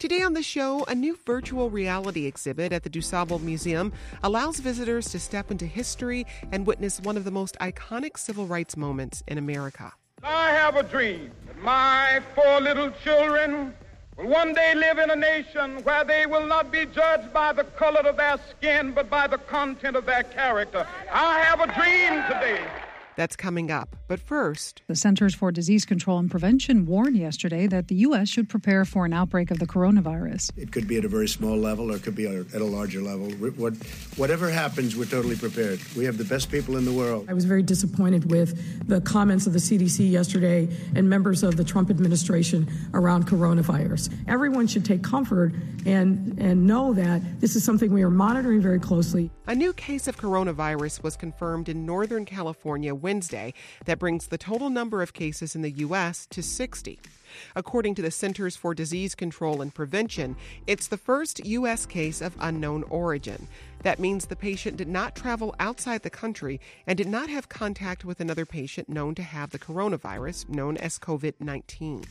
Today on the show, a new virtual reality exhibit at the DuSable Museum allows visitors to step into history and witness one of the most iconic civil rights moments in America. I have a dream that my four little children will one day live in a nation where they will not be judged by the color of their skin, but by the content of their character. I have a dream today. That's coming up. But first, the Centers for Disease Control and Prevention warned yesterday that the U.S. should prepare for an outbreak of the coronavirus. It could be at a very small level or it could be at a larger level. Whatever happens, we're totally prepared. We have the best people in the world. I was very disappointed with the comments of the CDC yesterday and members of the Trump administration around coronavirus. Everyone should take comfort and, and know that this is something we are monitoring very closely. A new case of coronavirus was confirmed in Northern California Wednesday that brings the total number of cases in the U.S. to 60. According to the Centers for Disease Control and Prevention, it's the first U.S. case of unknown origin. That means the patient did not travel outside the country and did not have contact with another patient known to have the coronavirus, known as COVID 19.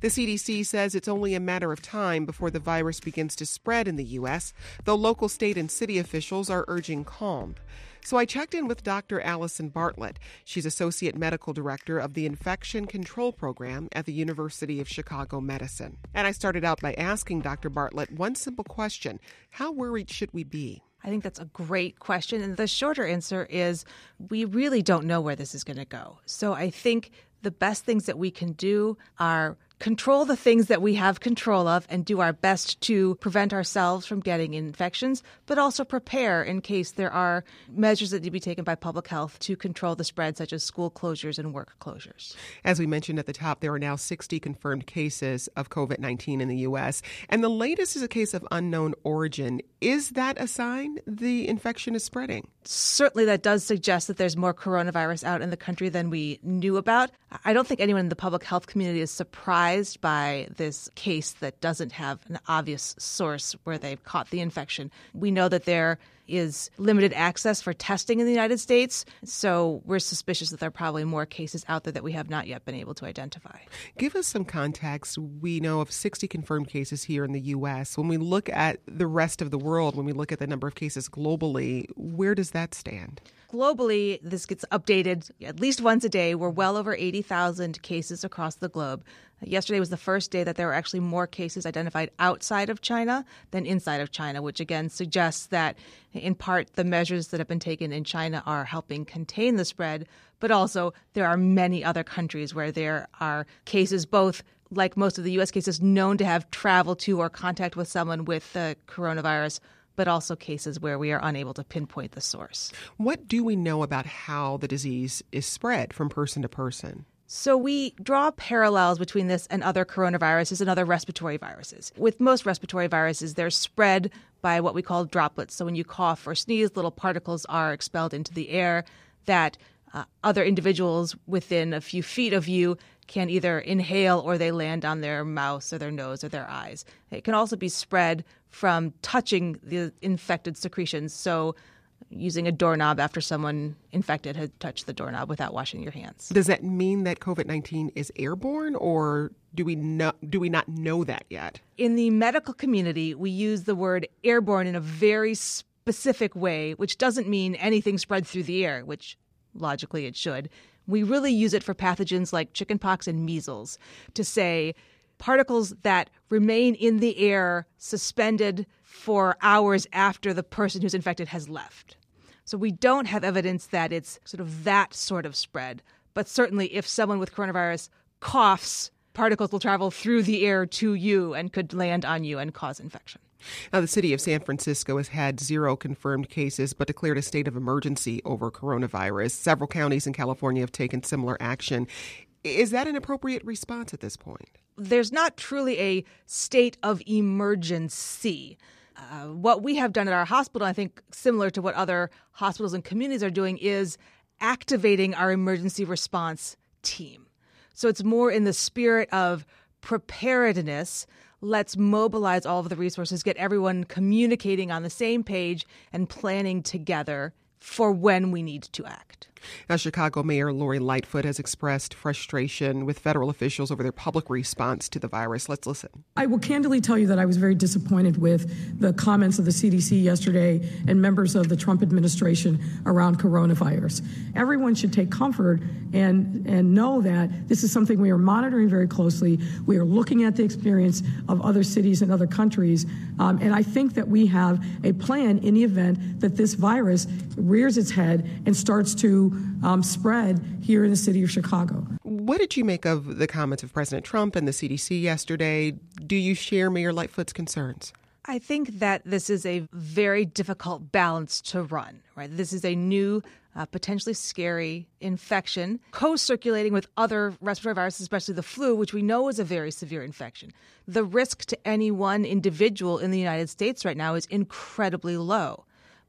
The CDC says it's only a matter of time before the virus begins to spread in the U.S., though local state and city officials are urging calm. So I checked in with Dr. Allison Bartlett. She's Associate Medical Director of the Infection Control Program at the University of Chicago Medicine. And I started out by asking Dr. Bartlett one simple question How worried should we be? I think that's a great question. And the shorter answer is we really don't know where this is going to go. So I think the best things that we can do are control the things that we have control of and do our best to prevent ourselves from getting infections, but also prepare in case there are measures that need to be taken by public health to control the spread, such as school closures and work closures. As we mentioned at the top, there are now 60 confirmed cases of COVID 19 in the U.S., and the latest is a case of unknown origin. Is that a sign the infection is spreading? Certainly, that does suggest that there's more coronavirus out in the country than we knew about. I don't think anyone in the public health community is surprised by this case that doesn't have an obvious source where they've caught the infection. We know that there is limited access for testing in the United States. So we're suspicious that there are probably more cases out there that we have not yet been able to identify. Give us some context. We know of 60 confirmed cases here in the U.S. When we look at the rest of the world, when we look at the number of cases globally, where does that stand? Globally, this gets updated at least once a day. We're well over 80,000 cases across the globe. Yesterday was the first day that there were actually more cases identified outside of China than inside of China, which again suggests that, in part, the measures that have been taken in China are helping contain the spread, but also there are many other countries where there are cases both like most of the US cases known to have traveled to or contact with someone with the coronavirus but also cases where we are unable to pinpoint the source. What do we know about how the disease is spread from person to person? So, we draw parallels between this and other coronaviruses and other respiratory viruses. With most respiratory viruses, they're spread by what we call droplets. So, when you cough or sneeze, little particles are expelled into the air that uh, other individuals within a few feet of you can either inhale or they land on their mouth or their nose or their eyes. It can also be spread from touching the infected secretions. So, using a doorknob after someone infected had touched the doorknob without washing your hands. Does that mean that COVID 19 is airborne or do we not do we not know that yet? In the medical community, we use the word airborne in a very specific way, which doesn't mean anything spread through the air, which logically it should. We really use it for pathogens like chickenpox and measles to say particles that remain in the air suspended for hours after the person who's infected has left. So we don't have evidence that it's sort of that sort of spread. But certainly, if someone with coronavirus coughs, particles will travel through the air to you and could land on you and cause infection. Now, the city of San Francisco has had zero confirmed cases, but declared a state of emergency over coronavirus. Several counties in California have taken similar action. Is that an appropriate response at this point? There's not truly a state of emergency. Uh, what we have done at our hospital, I think similar to what other hospitals and communities are doing, is activating our emergency response team. So it's more in the spirit of preparedness. Let's mobilize all of the resources, get everyone communicating on the same page and planning together for when we need to act. Now, Chicago Mayor Lori Lightfoot has expressed frustration with federal officials over their public response to the virus. Let's listen. I will candidly tell you that I was very disappointed with the comments of the CDC yesterday and members of the Trump administration around coronavirus. Everyone should take comfort and, and know that this is something we are monitoring very closely. We are looking at the experience of other cities and other countries. Um, and I think that we have a plan in the event that this virus rears its head and starts to um, spread here in the city of Chicago. What did you make of the comments of President Trump and the CDC yesterday? Do you share Mayor Lightfoot's concerns? I think that this is a very difficult balance to run, right? This is a new, uh, potentially scary infection, co circulating with other respiratory viruses, especially the flu, which we know is a very severe infection. The risk to any one individual in the United States right now is incredibly low,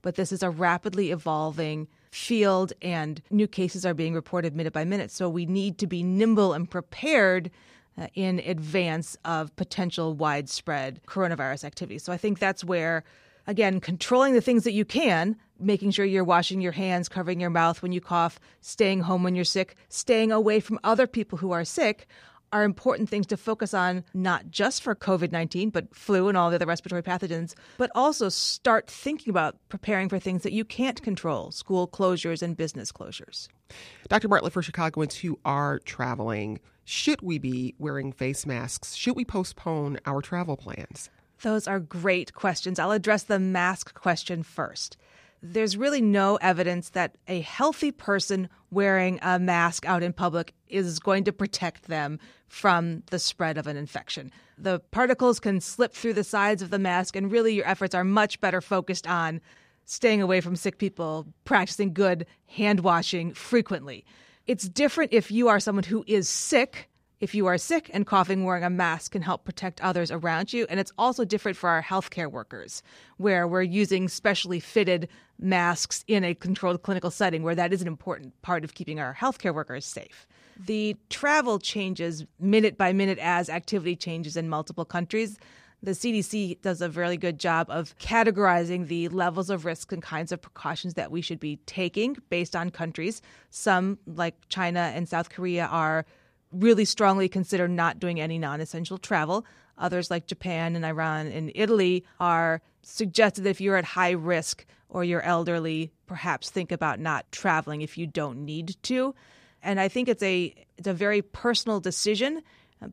but this is a rapidly evolving field and new cases are being reported minute by minute. So we need to be nimble and prepared uh, in advance of potential widespread coronavirus activity. So I think that's where, again, controlling the things that you can, making sure you're washing your hands, covering your mouth when you cough, staying home when you're sick, staying away from other people who are sick are important things to focus on, not just for COVID 19, but flu and all the other respiratory pathogens, but also start thinking about preparing for things that you can't control school closures and business closures. Dr. Bartlett, for Chicagoans who are traveling, should we be wearing face masks? Should we postpone our travel plans? Those are great questions. I'll address the mask question first there's really no evidence that a healthy person wearing a mask out in public is going to protect them from the spread of an infection. The particles can slip through the sides of the mask, and really your efforts are much better focused on staying away from sick people, practicing good hand washing frequently. It's different if you are someone who is sick if you are sick and coughing, wearing a mask can help protect others around you. And it's also different for our healthcare workers, where we're using specially fitted masks in a controlled clinical setting, where that is an important part of keeping our healthcare workers safe. The travel changes minute by minute as activity changes in multiple countries. The CDC does a really good job of categorizing the levels of risk and kinds of precautions that we should be taking based on countries. Some, like China and South Korea, are really strongly consider not doing any non essential travel. Others, like Japan and Iran and Italy, are suggested that if you're at high risk or you're elderly, perhaps think about not traveling if you don't need to. And I think it's a it's a very personal decision.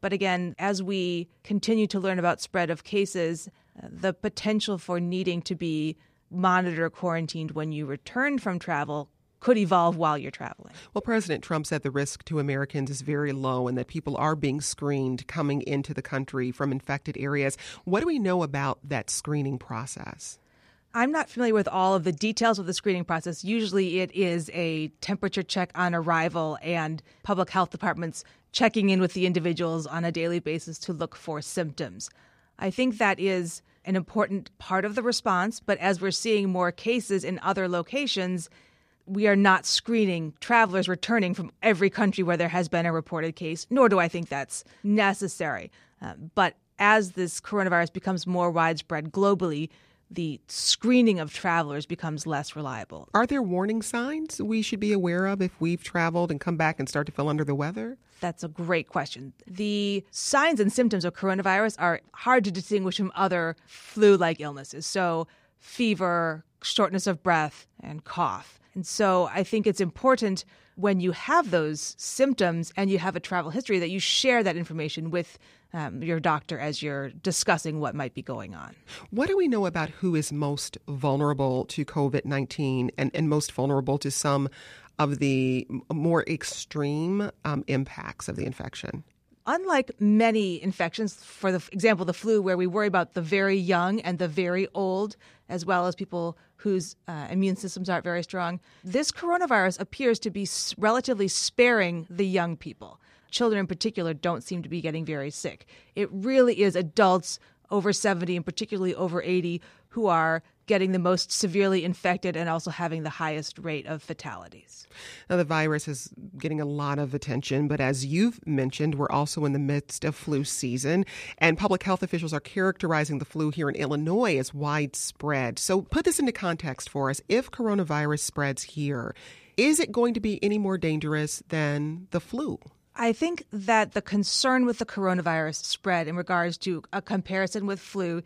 But again, as we continue to learn about spread of cases, the potential for needing to be monitored or quarantined when you return from travel could evolve while you're traveling. Well, President Trump said the risk to Americans is very low and that people are being screened coming into the country from infected areas. What do we know about that screening process? I'm not familiar with all of the details of the screening process. Usually it is a temperature check on arrival and public health departments checking in with the individuals on a daily basis to look for symptoms. I think that is an important part of the response, but as we're seeing more cases in other locations, we are not screening travelers returning from every country where there has been a reported case, nor do I think that's necessary. Uh, but as this coronavirus becomes more widespread globally, the screening of travelers becomes less reliable. Are there warning signs we should be aware of if we've traveled and come back and start to feel under the weather? That's a great question. The signs and symptoms of coronavirus are hard to distinguish from other flu like illnesses. So, fever, shortness of breath, and cough. And so I think it's important when you have those symptoms and you have a travel history that you share that information with um, your doctor as you're discussing what might be going on. What do we know about who is most vulnerable to COVID 19 and, and most vulnerable to some of the more extreme um, impacts of the infection? unlike many infections, for the example, the flu, where we worry about the very young and the very old, as well as people whose uh, immune systems aren't very strong, this coronavirus appears to be relatively sparing the young people. Children, in particular, don't seem to be getting very sick. It really is adults over 70 and particularly over 80 who are getting the most severely infected and also having the highest rate of fatalities. Now, the virus is getting a lot of attention, but as you've mentioned, we're also in the midst of flu season, and public health officials are characterizing the flu here in Illinois as widespread. So, put this into context for us. If coronavirus spreads here, is it going to be any more dangerous than the flu? I think that the concern with the coronavirus spread in regards to a comparison with flu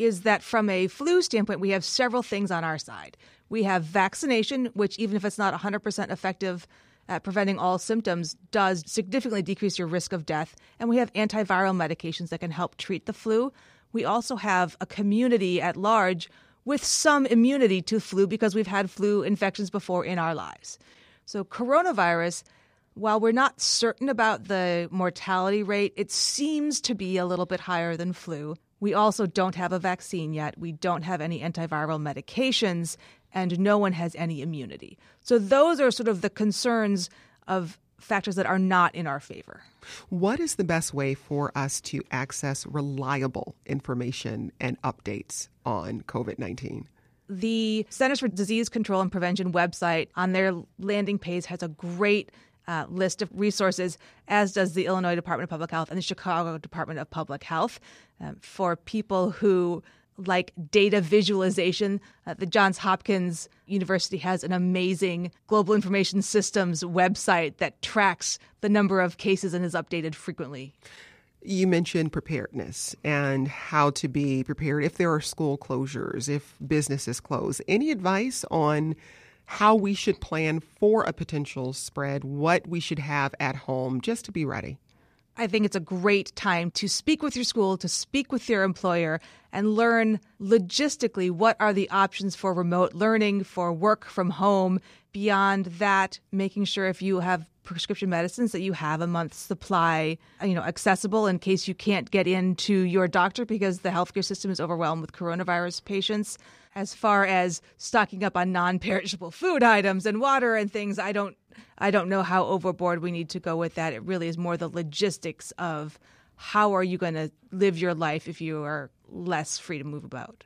is that from a flu standpoint, we have several things on our side. We have vaccination, which, even if it's not 100% effective at preventing all symptoms, does significantly decrease your risk of death. And we have antiviral medications that can help treat the flu. We also have a community at large with some immunity to flu because we've had flu infections before in our lives. So, coronavirus while we're not certain about the mortality rate, it seems to be a little bit higher than flu. We also don't have a vaccine yet. We don't have any antiviral medications, and no one has any immunity. So, those are sort of the concerns of factors that are not in our favor. What is the best way for us to access reliable information and updates on COVID 19? The Centers for Disease Control and Prevention website on their landing page has a great uh, list of resources, as does the Illinois Department of Public Health and the Chicago Department of Public Health. Um, for people who like data visualization, uh, the Johns Hopkins University has an amazing global information systems website that tracks the number of cases and is updated frequently. You mentioned preparedness and how to be prepared if there are school closures, if businesses close. Any advice on how we should plan for a potential spread, what we should have at home just to be ready. I think it's a great time to speak with your school, to speak with your employer, and learn logistically what are the options for remote learning, for work from home. Beyond that, making sure if you have prescription medicines that you have a month's supply, you know, accessible in case you can't get into your doctor because the healthcare system is overwhelmed with coronavirus patients as far as stocking up on non-perishable food items and water and things i don't i don't know how overboard we need to go with that. It really is more the logistics of how are you going to live your life if you are less free to move about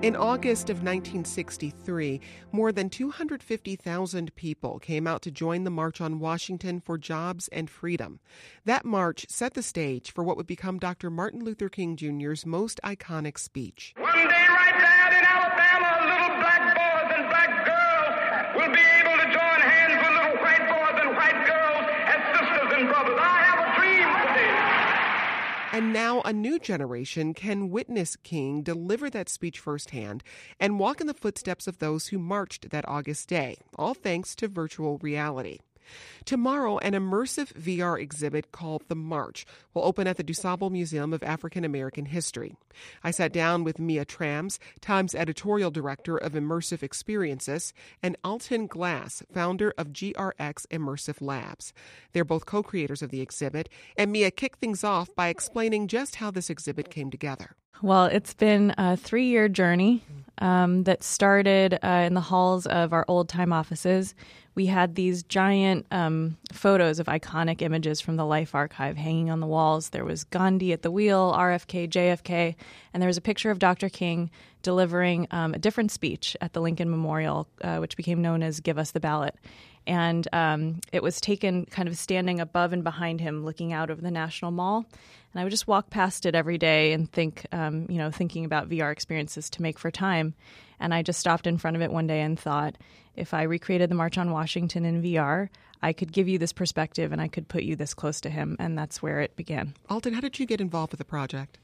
In August of 1963, more than 250,000 people came out to join the March on Washington for Jobs and Freedom. That march set the stage for what would become Dr. Martin Luther King Jr.'s most iconic speech. One day, right there in Alabama, little black boys and black girls will be able to join hands with little white boys and white girls as sisters and brothers. I have a dream today. And now a new generation can witness King deliver that speech firsthand and walk in the footsteps of those who marched that August day, all thanks to virtual reality. Tomorrow, an immersive VR exhibit called The March will open at the DuSable Museum of African American History. I sat down with Mia Tramz, Times editorial director of Immersive Experiences, and Alton Glass, founder of GRX Immersive Labs. They're both co creators of the exhibit, and Mia kicked things off by explaining just how this exhibit came together. Well, it's been a three year journey um, that started uh, in the halls of our old time offices. We had these giant um, photos of iconic images from the Life Archive hanging on the walls. There was Gandhi at the wheel, RFK, JFK, and there was a picture of Dr. King delivering um, a different speech at the Lincoln Memorial, uh, which became known as Give Us the Ballot. And um, it was taken kind of standing above and behind him, looking out over the National Mall. And I would just walk past it every day and think, um, you know, thinking about VR experiences to make for time. And I just stopped in front of it one day and thought, if I recreated the March on Washington in VR, I could give you this perspective and I could put you this close to him. And that's where it began. Alton, how did you get involved with the project?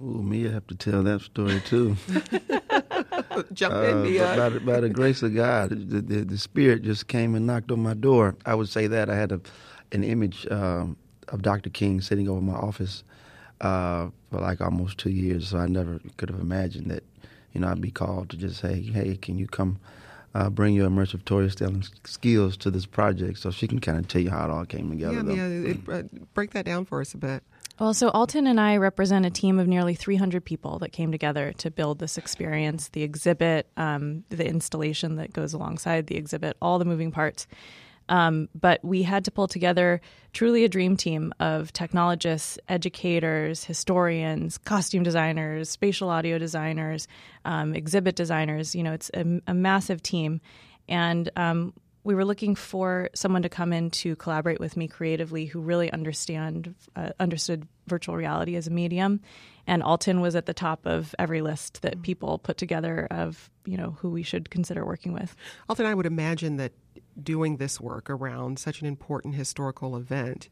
Oh, me, I have to tell that story too. Jump in, Mia. By, the, by the grace of God, the, the, the, Spirit just came and knocked on my door. I would say that I had a, an image um, of Dr. King sitting over my office uh, for like almost two years, so I never could have imagined that, you know, I'd be called to just say, hey, can you come uh, bring your immersive storytelling skills to this project so she can kind of tell you how it all came together. Yeah, yeah. It, uh, break that down for us a bit. Well, so Alton and I represent a team of nearly 300 people that came together to build this experience, the exhibit, um, the installation that goes alongside the exhibit, all the moving parts. Um, but we had to pull together truly a dream team of technologists, educators, historians, costume designers, spatial audio designers, um, exhibit designers. You know, it's a, a massive team. And um, we were looking for someone to come in to collaborate with me creatively who really understand uh, understood virtual reality as a medium and Alton was at the top of every list that people put together of you know who we should consider working with. Alton, I would imagine that doing this work around such an important historical event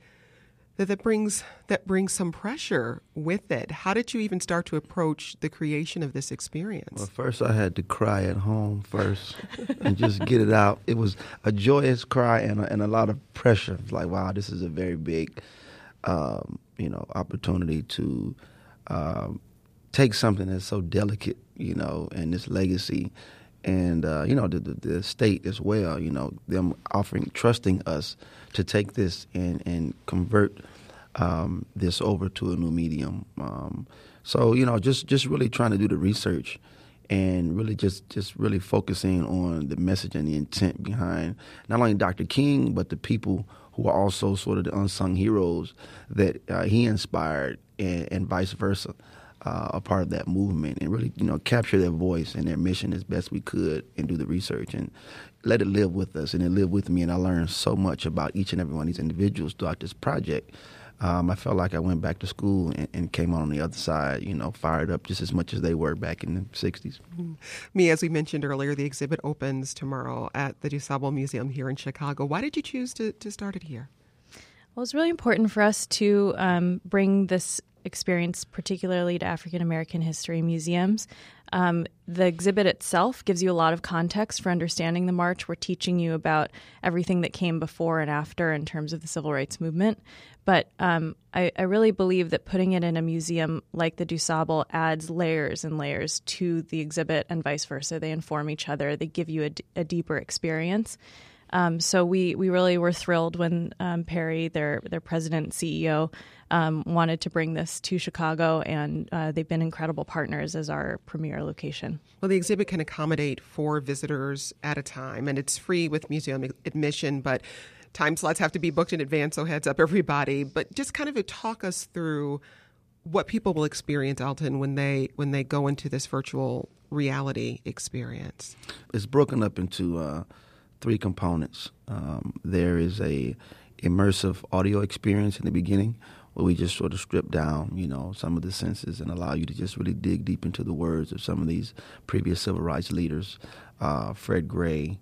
that that brings that brings some pressure with it. How did you even start to approach the creation of this experience? Well, first I had to cry at home first and just get it out. It was a joyous cry and a, and a lot of pressure. Like, wow, this is a very big, um, you know, opportunity to um, take something that's so delicate, you know, and this legacy, and uh, you know the, the, the state as well. You know, them offering, trusting us to take this and and convert um, this over to a new medium. Um, so you know, just just really trying to do the research and really just just really focusing on the message and the intent behind not only Dr. King but the people who are also sort of the unsung heroes that uh, he inspired and, and vice versa. Uh, a part of that movement and really, you know, capture their voice and their mission as best we could and do the research and let it live with us and it lived with me. And I learned so much about each and every one of these individuals throughout this project. Um, I felt like I went back to school and, and, came on the other side, you know, fired up just as much as they were back in the 60s. Mm-hmm. Mia, as we mentioned earlier, the exhibit opens tomorrow at the DuSable Museum here in Chicago. Why did you choose to, to start it here? Well, it's really important for us to um, bring this experience, particularly to African American history museums. Um, the exhibit itself gives you a lot of context for understanding the march. We're teaching you about everything that came before and after in terms of the civil rights movement. But um, I, I, really believe that putting it in a museum like the DuSable adds layers and layers to the exhibit and vice versa. They inform each other, they give you a, a deeper experience. Um, so we, we really were thrilled when um, Perri, their their president and CEO, um, wanted to bring this to Chicago, and uh, they've been incredible partners as our premier location. Well, the exhibit can accommodate four visitors at a time, and it's free with museum admission, but time slots have to be booked in advance, so heads up, everybody. But just kind of talk us through what people will experience, Alton, when they when they go into this virtual reality experience. It's broken up into uh, three components. Um, there is a immersive audio experience in the beginning where we just sort of strip down, you know, some of the senses and allow you to just really dig deep into the words of some of these previous civil rights leaders, uh, Fred Gray,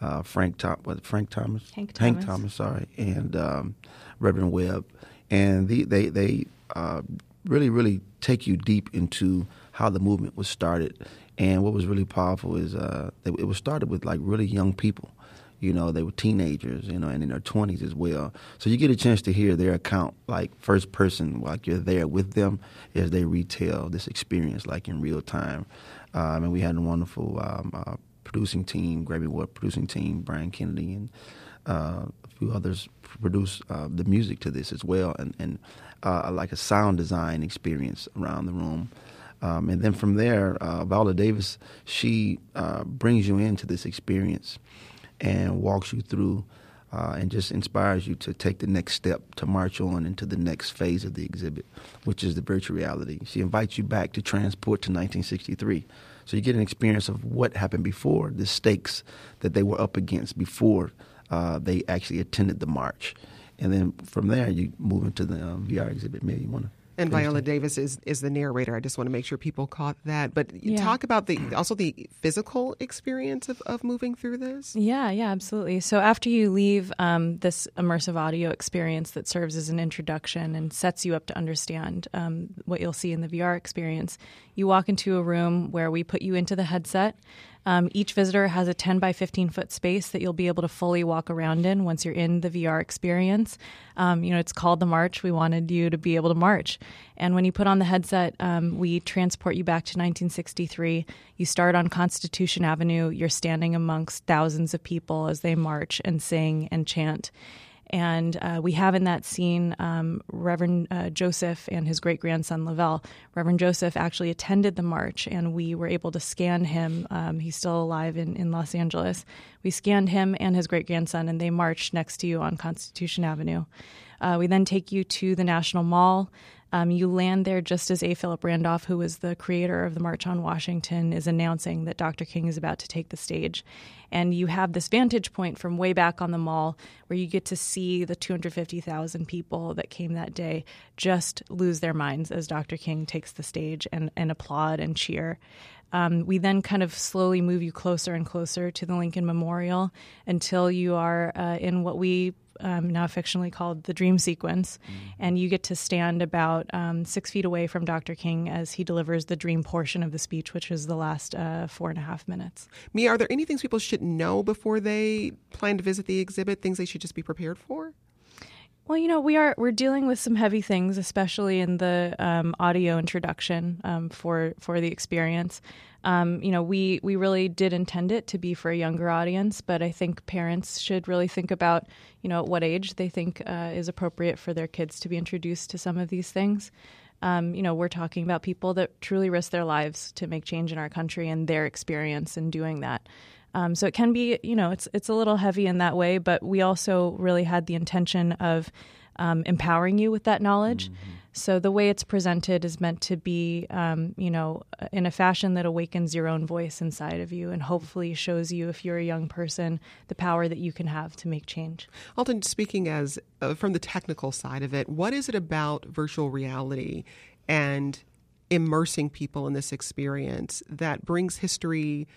uh, Frank Tom, what, Frank Thomas, Hank Thomas, Hank Thomas, sorry, and um, Reverend Webb, and the, they they uh, really really take you deep into how the movement was started, and what was really powerful is uh, it was started with like really young people you know, they were teenagers, you know, and in their 20s as well. So you get a chance to hear their account, like first person, like you're there with them as they retell this experience, like in real time. Um, and we had a wonderful um, uh, producing team, Grammy Award producing team, Brian Kennedy, and uh, a few others produce uh, the music to this as well, and, and uh, like a sound design experience around the room. Um, and then from there, uh, Viola Davis, she uh, brings you into this experience and walks you through uh, and just inspires you to take the next step to march on into the next phase of the exhibit, which is the virtual reality. She invites you back to transport to 1963. So you get an experience of what happened before, the stakes that they were up against before uh, they actually attended the march. And then from there, you move into the um, VR exhibit. Maybe you want to and Viola Davis is, is the narrator. I just want to make sure people caught that. But you yeah. talk about the also the physical experience of, of moving through this. Yeah, yeah, absolutely. So after you leave um, this immersive audio experience that serves as an introduction and sets you up to understand um, what you'll see in the VR experience, you walk into a room where we put you into the headset um, each visitor has a 10 by 15 foot space that you'll be able to fully walk around in once you're in the VR experience. Um, you know, it's called the March. We wanted you to be able to march. And when you put on the headset, um, we transport you back to 1963. You start on Constitution Avenue. You're standing amongst thousands of people as they march and sing and chant. And uh, we have in that scene um, Reverend uh, Joseph and his great grandson Lavelle. Reverend Joseph actually attended the march, and we were able to scan him. Um, he's still alive in, in Los Angeles. We scanned him and his great grandson, and they marched next to you on Constitution Avenue. Uh, we then take you to the National Mall. Um, you land there just as A. Philip Randolph, who was the creator of the March on Washington, is announcing that Dr. King is about to take the stage. And you have this vantage point from way back on the mall where you get to see the 250,000 people that came that day just lose their minds as Dr. King takes the stage and, and applaud and cheer. Um, we then kind of slowly move you closer and closer to the Lincoln Memorial until you are uh, in what we um, now fictionally called the dream sequence. Mm. And you get to stand about um, six feet away from Dr. King as he delivers the dream portion of the speech, which is the last uh, four and a half minutes. Mia, are there any things people should know before they plan to visit the exhibit, things they should just be prepared for? Well, you know, we are we're dealing with some heavy things, especially in the um, audio introduction um, for for the experience. Um, you know, we we really did intend it to be for a younger audience, but I think parents should really think about, you know, at what age they think uh, is appropriate for their kids to be introduced to some of these things. Um, you know, we're talking about people that truly risk their lives to make change in our country and their experience in doing that. Um, so it can be, you know, it's it's a little heavy in that way, but we also really had the intention of um, empowering you with that knowledge. Mm-hmm. So the way it's presented is meant to be, um, you know, in a fashion that awakens your own voice inside of you and hopefully shows you, if you're a young person, the power that you can have to make change. Alton, speaking as uh, from the technical side of it, what is it about virtual reality and immersing people in this experience that brings history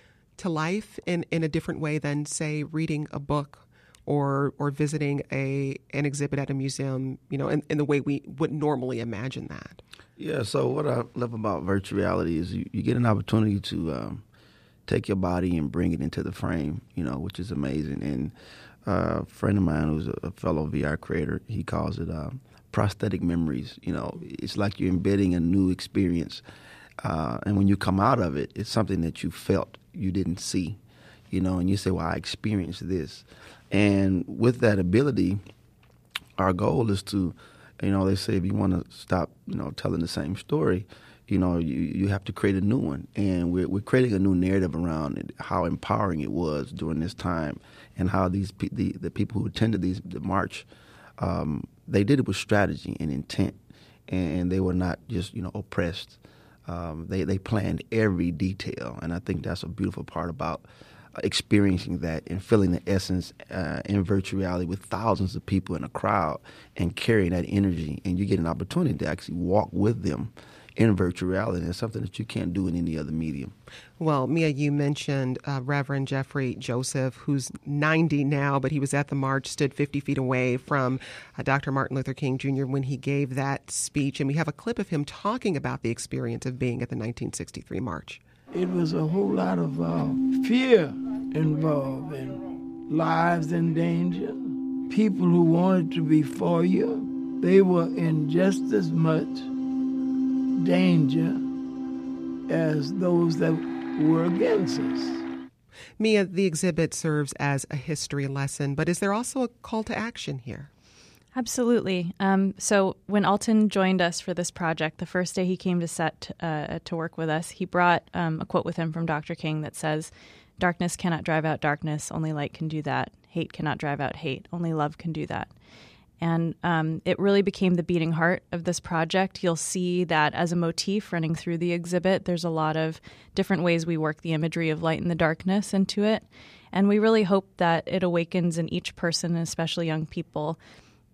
to life in, in a different way than, say, reading a book or or visiting a an exhibit at a museum, you know, in, in the way we would normally imagine that. Yeah. So what I love about virtual reality is you, you get an opportunity to um, take your body and bring it into the frame, you know, which is amazing. And uh, a friend of mine who's a fellow VR creator, he calls it uh, prosthetic memories. You know, it's like you're embedding a new experience. Uh, and when you come out of it, it's something that you felt you didn't see, you know, and you say, "Well, I experienced this," and with that ability, our goal is to, you know, they say if you want to stop, you know, telling the same story, you know, you, you have to create a new one, and we're we're creating a new narrative around it, how empowering it was during this time, and how these the the people who attended these the march, um, they did it with strategy and intent, and they were not just you know oppressed um, they they planned every detail, and I think that's a beautiful part about experiencing that and feeling the essence uh, in virtual reality with thousands of people in a crowd and carrying that energy, and you get an opportunity to actually walk with them in virtual reality. It's something that you can't do in any other medium. Well, Mia, you mentioned uh, Reverend Jeffrey Joseph, who's 90 now, but he was at the march, stood 50 feet away from uh, Dr. Martin Luther King Jr. when he gave that speech. And we have a clip of him talking about the experience of being at the 1963 march. It was a whole lot of uh, fear involved and lives in danger. People who wanted to be for you, they were in just as much danger as those that were against us. Mia, the exhibit serves as a history lesson, but is there also a call to action here? Absolutely. Um, so when Alton joined us for this project, the first day he came to set uh, to work with us, he brought um, a quote with him from Dr. King that says, "Darkness cannot drive out darkness; only light can do that. Hate cannot drive out hate; only love can do that." And um, it really became the beating heart of this project. You'll see that as a motif running through the exhibit. There's a lot of different ways we work the imagery of light and the darkness into it. And we really hope that it awakens in each person, especially young people,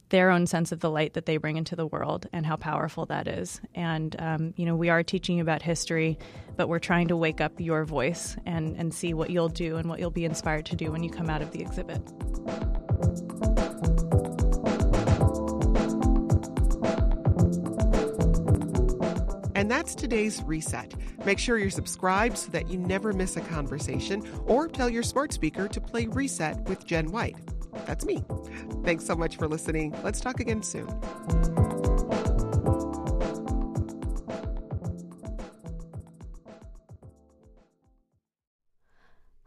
their own sense of the light that they bring into the world and how powerful that is. And, um, you know, we are teaching about history, but we're trying to wake up your voice and, and see what you'll do and what you'll be inspired to do when you come out of the exhibit. That's today's reset. Make sure you're subscribed so that you never miss a conversation, or tell your smart speaker to play Reset with Jen White. That's me. Thanks so much for listening. Let's talk again soon.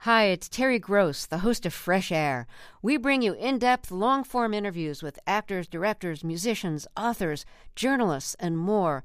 Hi, it's Terry Gross, the host of Fresh Air. We bring you in depth, long form interviews with actors, directors, musicians, authors, journalists, and more.